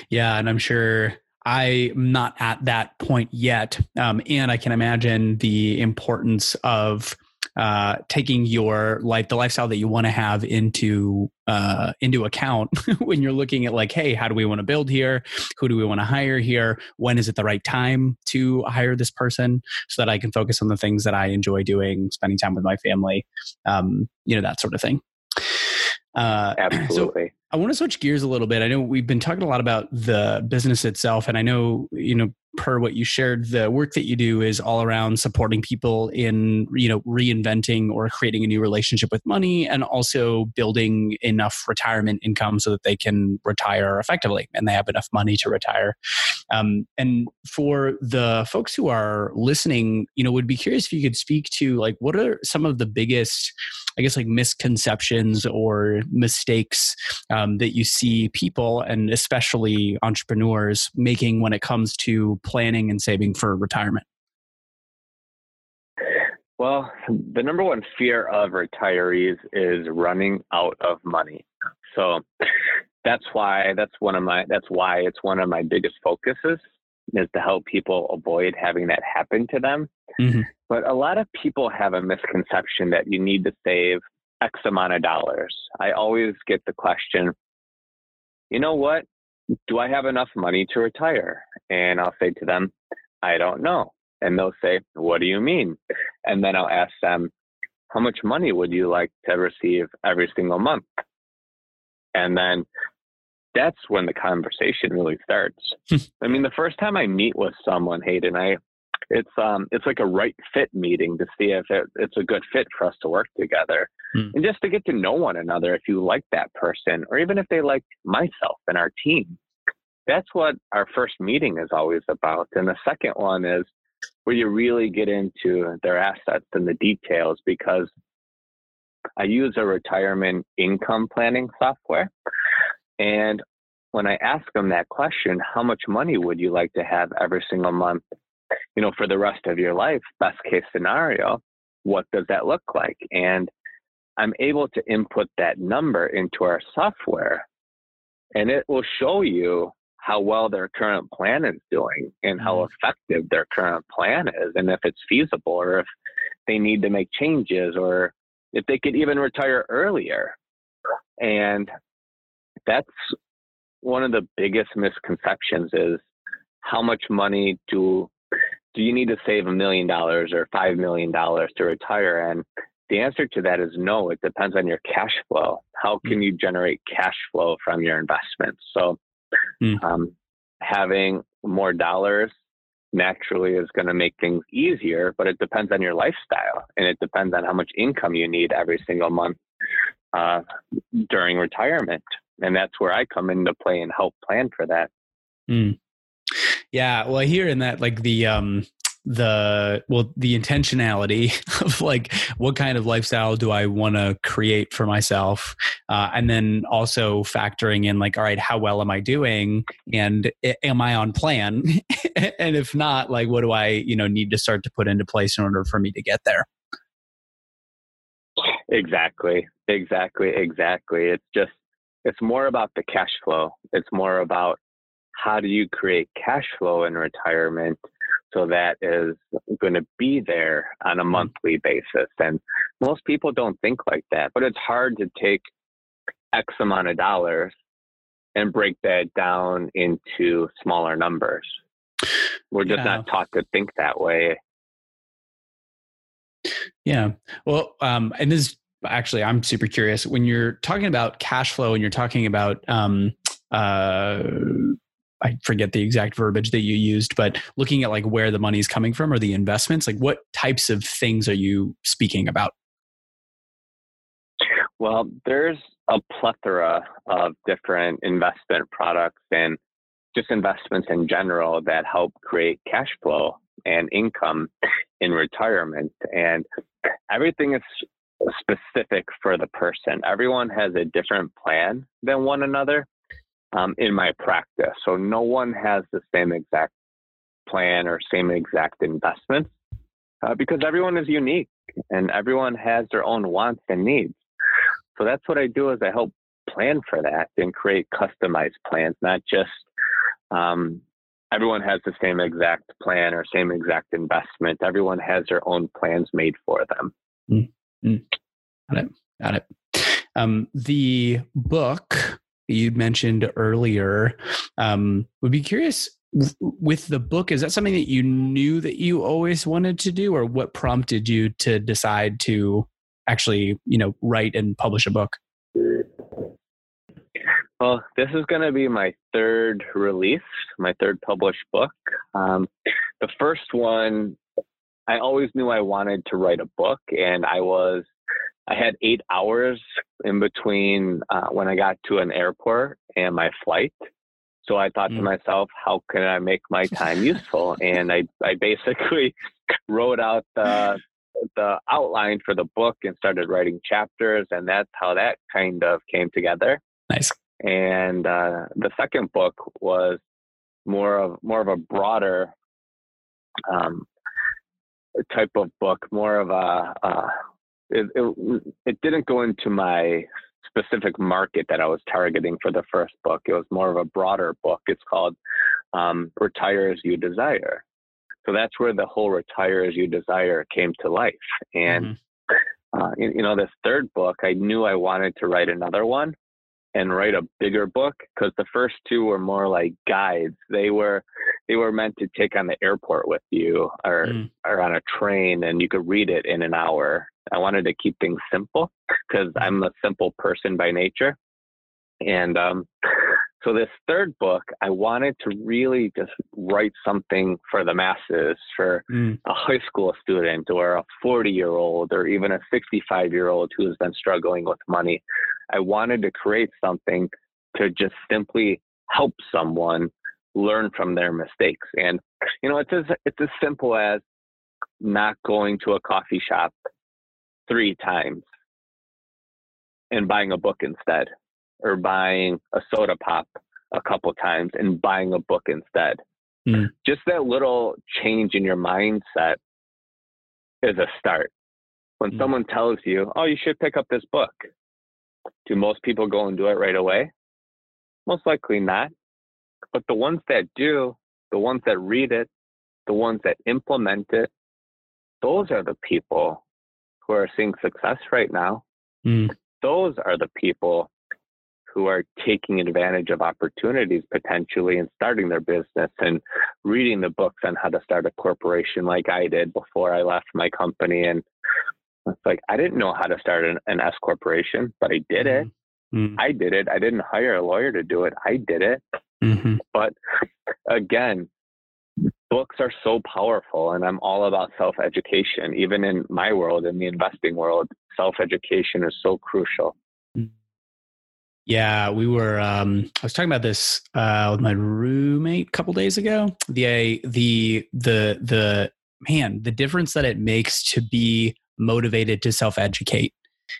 yeah and i'm sure I'm not at that point yet. Um, and I can imagine the importance of uh, taking your life, the lifestyle that you want to have into uh, into account when you're looking at like, hey, how do we want to build here? Who do we want to hire here? When is it the right time to hire this person so that I can focus on the things that I enjoy doing, spending time with my family, um, you know, that sort of thing. Uh, Absolutely. So I want to switch gears a little bit. I know we've been talking a lot about the business itself, and I know you know per what you shared, the work that you do is all around supporting people in, you know, reinventing or creating a new relationship with money and also building enough retirement income so that they can retire effectively and they have enough money to retire. Um, and for the folks who are listening, you know, would be curious if you could speak to like what are some of the biggest, I guess, like misconceptions or mistakes um, that you see people and especially entrepreneurs making when it comes to planning and saving for retirement? Well, the number one fear of retirees is running out of money. So that's why that's one of my that's why it's one of my biggest focuses is to help people avoid having that happen to them. Mm-hmm. But a lot of people have a misconception that you need to save X amount of dollars. I always get the question, you know what? Do I have enough money to retire? And I'll say to them, I don't know. And they'll say, What do you mean? And then I'll ask them, How much money would you like to receive every single month? And then that's when the conversation really starts. Hmm. I mean, the first time I meet with someone, Hayden, I it's um it's like a right fit meeting to see if it, it's a good fit for us to work together. Mm. and just to get to know one another if you like that person or even if they like myself and our team. That's what our first meeting is always about. And the second one is where you really get into their assets and the details because i use a retirement income planning software. And when i ask them that question how much money would you like to have every single month you know, for the rest of your life, best case scenario, what does that look like? And I'm able to input that number into our software and it will show you how well their current plan is doing and how mm-hmm. effective their current plan is and if it's feasible or if they need to make changes or if they could even retire earlier. And that's one of the biggest misconceptions is how much money do do you need to save a million dollars or five million dollars to retire? And the answer to that is no. It depends on your cash flow. How hmm. can you generate cash flow from your investments? So, mm. um, having more dollars naturally is going to make things easier, but it depends on your lifestyle and it depends on how much income you need every single month uh, during retirement. And that's where I come into play and help plan for that. Mm. Yeah, well, I hear in that like the um the well the intentionality of like what kind of lifestyle do i want to create for myself? Uh, and then also factoring in like all right how well am i doing? And am i on plan? And if not like what do i you know need to start to put into place in order for me to get there? Exactly. Exactly. Exactly. It's just it's more about the cash flow. It's more about how do you create cash flow in retirement so that is going to be there on a mm-hmm. monthly basis? And most people don't think like that but it's hard to take x amount of dollars and break that down into smaller numbers. We're just yeah. not taught to think that way. Yeah. Well um and this actually i'm super curious. When you're talking about cash flow and you're talking about um uh I forget the exact verbiage that you used, but looking at like where the money's coming from or the investments, like what types of things are you speaking about? Well, there's a plethora of different investment products and just investments in general that help create cash flow and income in retirement. And everything is specific for the person. Everyone has a different plan than one another um, in my practice. So no one has the same exact plan or same exact investments uh, because everyone is unique and everyone has their own wants and needs. So that's what I do is I help plan for that and create customized plans, not just um, everyone has the same exact plan or same exact investment. Everyone has their own plans made for them. Mm-hmm. Got it. Got it. Um, the book you mentioned earlier. Um, would be curious with the book. Is that something that you knew that you always wanted to do, or what prompted you to decide to actually, you know, write and publish a book? Well, Well, this is going to be my third release, my third published book. Um, the first one, I always knew I wanted to write a book, and I was, I had eight hours in between uh, when I got to an airport and my flight. So I thought mm. to myself, how can I make my time useful? And I, I basically wrote out the the outline for the book and started writing chapters, and that's how that kind of came together. Nice. And uh, the second book was more of more of a broader um, type of book, more of a. Uh, it, it, it didn't go into my specific market that I was targeting for the first book. It was more of a broader book. It's called um, Retire as You Desire. So that's where the whole Retire as You Desire came to life. And, mm-hmm. uh, you, you know, this third book, I knew I wanted to write another one and write a bigger book because the first two were more like guides. They were they were meant to take on the airport with you or mm. or on a train and you could read it in an hour. I wanted to keep things simple because mm. I'm a simple person by nature. And um, so this third book, I wanted to really just write something for the masses, for mm. a high school student or a 40 year old or even a 65 year old who has been struggling with money. I wanted to create something to just simply help someone learn from their mistakes. And you know, it's as it's as simple as not going to a coffee shop three times and buying a book instead or buying a soda pop a couple times and buying a book instead. Mm. Just that little change in your mindset is a start. When mm. someone tells you, oh, you should pick up this book, do most people go and do it right away? Most likely not. But the ones that do, the ones that read it, the ones that implement it, those are the people who are seeing success right now. Mm. Those are the people who are taking advantage of opportunities potentially and starting their business and reading the books on how to start a corporation like I did before I left my company. And it's like, I didn't know how to start an, an S corporation, but I did it. Mm-hmm. I did it. I didn't hire a lawyer to do it. I did it. Mm-hmm. But again, books are so powerful and i'm all about self-education even in my world in the investing world self-education is so crucial yeah, we were. Um, I was talking about this uh, with my roommate a couple days ago. The the the the man, the difference that it makes to be motivated to self educate,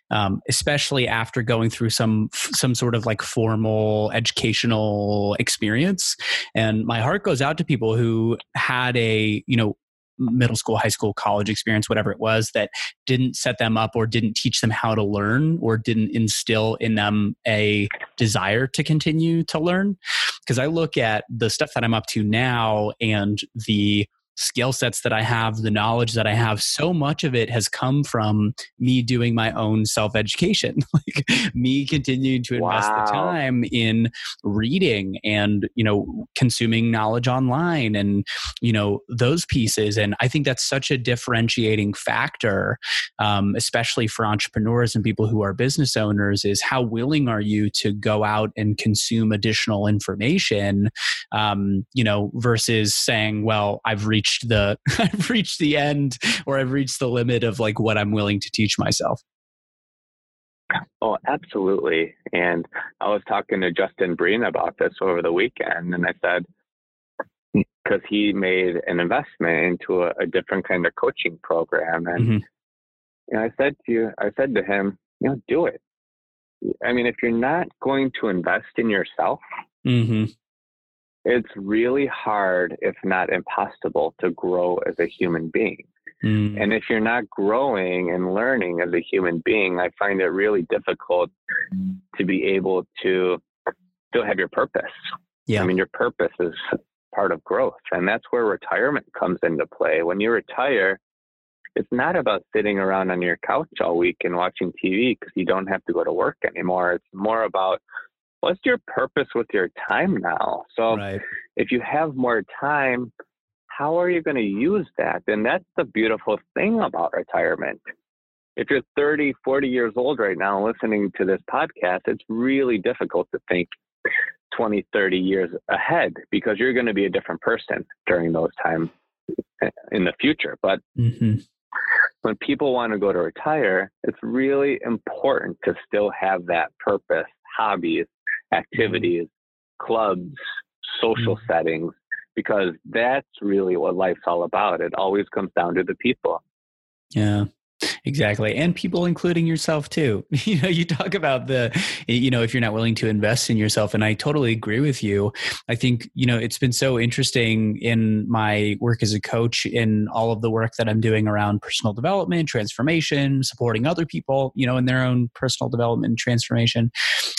um, especially after going through some some sort of like formal educational experience. And my heart goes out to people who had a you know middle school, high school, college experience, whatever it was, that didn't set them up or didn't teach them how to learn or didn't instill in them a desire to continue to learn. Because I look at the stuff that I'm up to now and the skill sets that I have, the knowledge that I have, so much of it has come from me doing my own self education, like me continuing to invest wow. the time in reading and, you know, consuming knowledge online and, you know, those pieces. And I think that's such a differentiating factor, um, especially for entrepreneurs and people who are business owners, is how willing are you to go out and consume additional information, um, you know, versus saying, well, I've reached reached the I've reached the end or I've reached the limit of like what I'm willing to teach myself. Oh, absolutely. And I was talking to Justin Breen about this over the weekend, and I said, because he made an investment into a, a, different kind of coaching program, and mm-hmm. you know, I said to you, I said to him, you know, do it. I mean, if you're not going to invest in yourself, mm-hmm it's really hard, if not impossible, to grow as a human being. Mm. And if you're not growing and learning as a human being, I find it really difficult to be able to still have your purpose. Yeah. I mean, your purpose is part of growth. And that's where retirement comes into play. When you retire, it's not about sitting around on your couch all week and watching TV because you don't have to go to work anymore. It's more about what's your purpose with your time now? So right. if you have more time, how are you going to use that? And that's the beautiful thing about retirement. If you're 30, 40 years old right now listening to this podcast, it's really difficult to think 20, 30 years ahead because you're going to be a different person during those times in the future. But mm-hmm. when people want to go to retire, it's really important to still have that purpose, hobbies, activities, mm-hmm. clubs, social mm-hmm. settings, because that's really what life's all about. It always comes down to the people. Yeah. Exactly. And people, including yourself too. You know, you talk about the, you know, if you're not willing to invest in yourself. And I totally agree with you. I think, you know, it's been so interesting in my work as a coach in all of the work that I'm doing around personal development, transformation, supporting other people, you know, in their own personal development and transformation.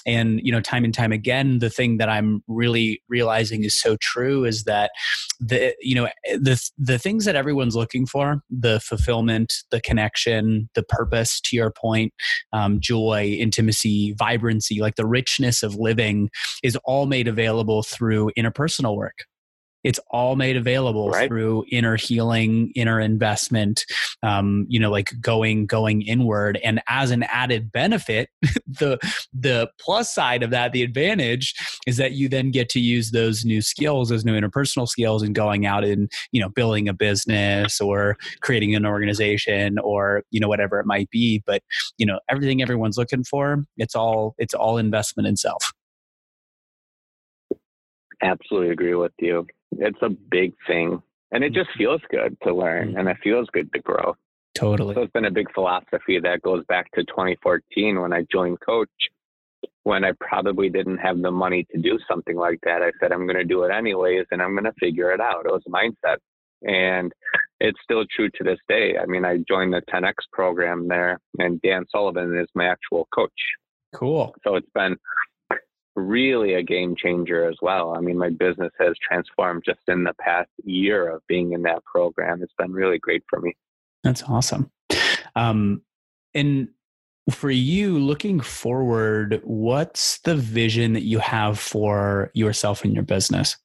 And, you know, time and time again, the thing that I'm really realizing is so true is that the, you know, eh, the, the things that everyone's looking for, the fulfillment, the connection, the purpose, to your point, um, joy, intimacy, vibrancy, like the richness of living is all made available through interpersonal work. It's all made available right. through inner healing, inner investment, um, you know, like going going inward. And as an added benefit, the the plus side of that, the advantage is that you then get to use those new skills, those new interpersonal skills, and going out and you know building a business or creating an organization or you know whatever it might be. But you know everything everyone's looking for, it's all it's all investment in self. Absolutely agree with you it's a big thing. And it just mm-hmm. feels good to learn mm-hmm. and it feels good to grow. Totally. So it's been a big philosophy that goes back to 2014 when i joined coach when i probably didn't have the money to do something like that. I said i'm going to do it anyways and i'm going to figure it out. It was a mindset and it's still true to this day. I mean i joined the 10x program there and dan sullivan is my actual coach. Cool. So it's been really a game changer as well. I mean, my business has transformed just in the past year of being in that program. It's been really great for me. That's awesome. Um, and for you, looking forward, what's the vision that you have for yourself and your business?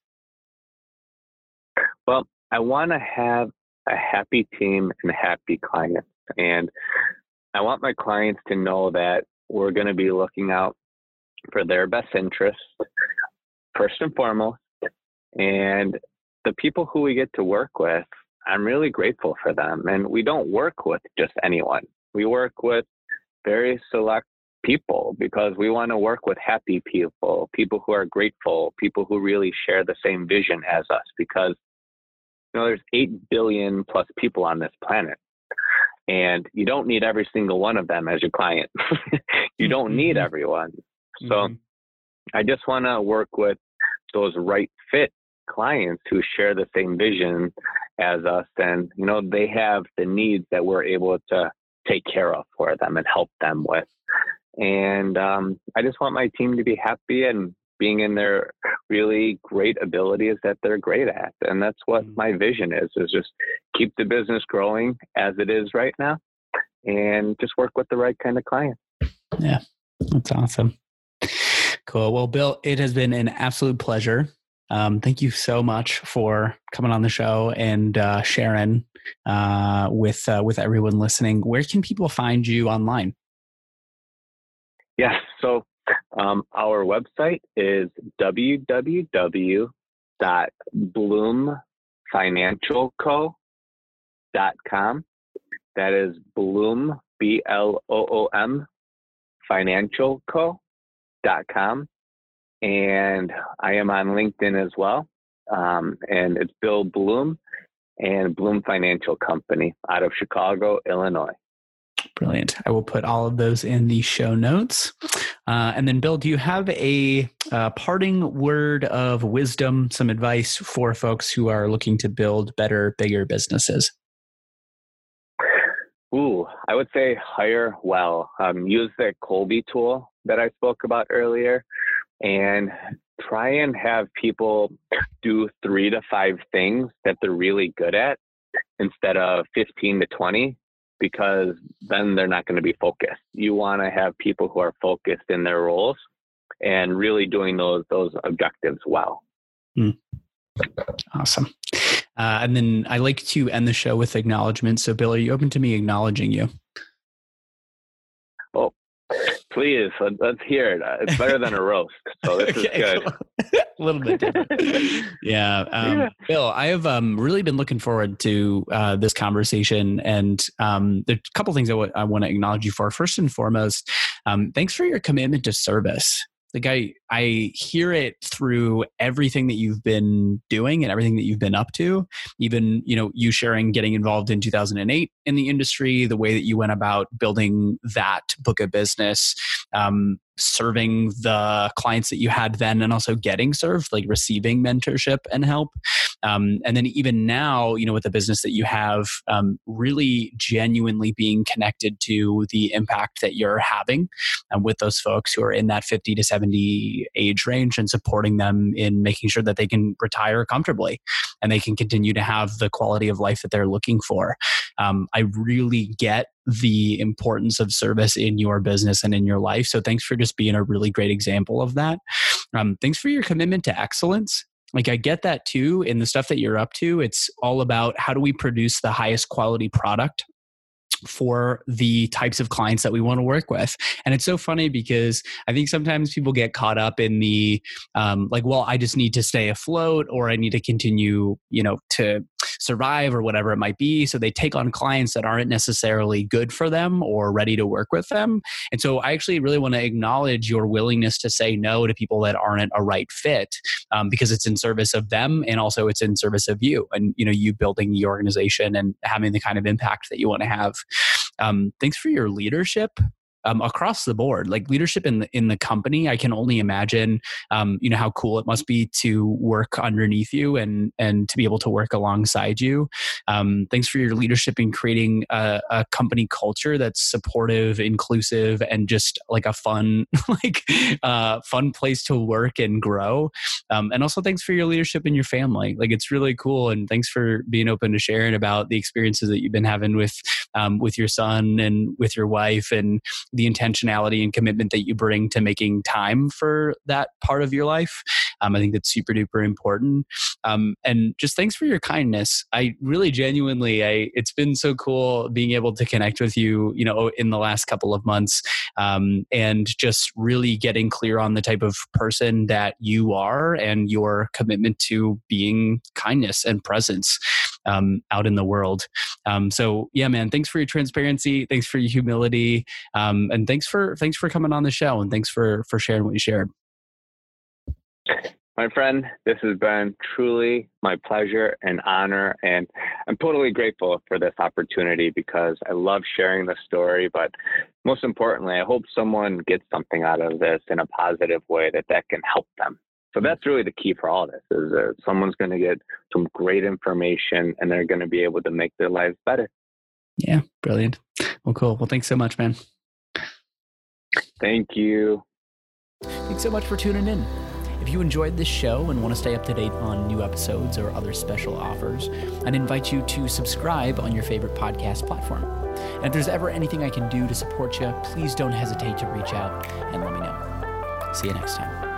Well, I want to have a happy team and happy clients. And I want my clients to know that we're going to be looking out for their best interest, first and foremost. And the people who we get to work with, I'm really grateful for them. And we don't work with just anyone, we work with very select people because we want to work with happy people, people who are grateful, people who really share the same vision as us because you know there's 8 billion plus people on this planet and you don't need every single one of them as your client. you don't need mm-hmm. everyone. So mm-hmm. I just want to work with those right fit clients who share the same vision as us and you know they have the needs that we're able to take care of for them and help them with and um, i just want my team to be happy and being in their really great abilities that they're great at and that's what mm-hmm. my vision is is just keep the business growing as it is right now and just work with the right kind of client yeah that's awesome Cool. Well, Bill, it has been an absolute pleasure. Um, thank you so much for coming on the show and uh, sharing uh, with uh, with everyone listening. Where can people find you online? Yes. So um, our website is www.bloomfinancialco.com. That is Bloom, B L O O M, Financial Co com, and I am on LinkedIn as well. Um, and it's Bill Bloom and Bloom Financial Company out of Chicago, Illinois. Brilliant. I will put all of those in the show notes. Uh, and then, Bill, do you have a uh, parting word of wisdom, some advice for folks who are looking to build better, bigger businesses? Ooh, I would say hire well. Um, use the Kolbe tool that I spoke about earlier and try and have people do three to five things that they're really good at instead of 15 to 20 because then they're not going to be focused. You want to have people who are focused in their roles and really doing those those objectives well. Mm. Awesome. Uh, and then I like to end the show with acknowledgement. So, Bill, are you open to me acknowledging you? Oh, please, let's hear it. Uh, it's better than a roast, so this okay, is good. a little bit different. yeah. Um, yeah. Bill, I have um, really been looking forward to uh, this conversation, and um, there's a couple things I, w- I want to acknowledge you for. First and foremost, um, thanks for your commitment to service like I I hear it through everything that you've been doing and everything that you've been up to. Even you know you sharing getting involved in 2008 in the industry, the way that you went about building that book of business, um, serving the clients that you had then and also getting served like receiving mentorship and help. Um, and then even now you know with the business that you have um, really genuinely being connected to the impact that you're having um, with those folks who are in that 50 to 70 age range and supporting them in making sure that they can retire comfortably and they can continue to have the quality of life that they're looking for. Um, i really get the importance of service in your business and in your life. So thanks for just being a really great example of that. Um, thanks for your commitment to excellence. Like I get that too in the stuff that you're up to. It's all about how do we produce the highest quality product for the types of clients that we want to work with. And it's so funny because I think sometimes people get caught up in the um, like, well, I just need to stay afloat or I need to continue, you know, to survive or whatever it might be. So they take on clients that aren't necessarily good for them or ready to work with them. And so I actually really want to acknowledge your willingness to say no to people that aren't a right fit um, because it's in service of them and also it's in service of you and you know you building the organization and having the kind of impact that you want to have. Um, thanks for your leadership um, across the board like leadership in the in the company i can only imagine um, you know how cool it must be to work underneath you and and to be able to work alongside you. Um, thanks for your leadership in creating a, a, company culture that's supportive inclusive and just like a fun like uh, fun place to work and grow. Um, and also thanks for your leadership in your family. Like it's really cool and thanks for being open to sharing about the experiences that you've been having with um, with your son and with your wife and the intentionality and commitment that you bring to making time for that part of your life. Um, I think that's super duper important. Um, and just thanks for your kindness. I really genuinely, I it's been so cool being able to connect with you, you know, in the last couple of months, um, and just really getting clear on the type of person that you are and your commitment to being kindness and presence um, out in the world. Um, so yeah, man, thanks for your transparency. Thanks for your humility. Um, and thanks for, thanks for coming on the show and thanks for, for sharing what you shared. My friend, this has been truly my pleasure and honor. And I'm totally grateful for this opportunity because I love sharing the story. But most importantly, I hope someone gets something out of this in a positive way that that can help them. So that's really the key for all this is that someone's going to get some great information and they're going to be able to make their lives better. Yeah, brilliant. Well, cool. Well, thanks so much, man. Thank you. Thanks so much for tuning in. If you enjoyed this show and want to stay up to date on new episodes or other special offers, I'd invite you to subscribe on your favorite podcast platform. And if there's ever anything I can do to support you, please don't hesitate to reach out and let me know. See you next time.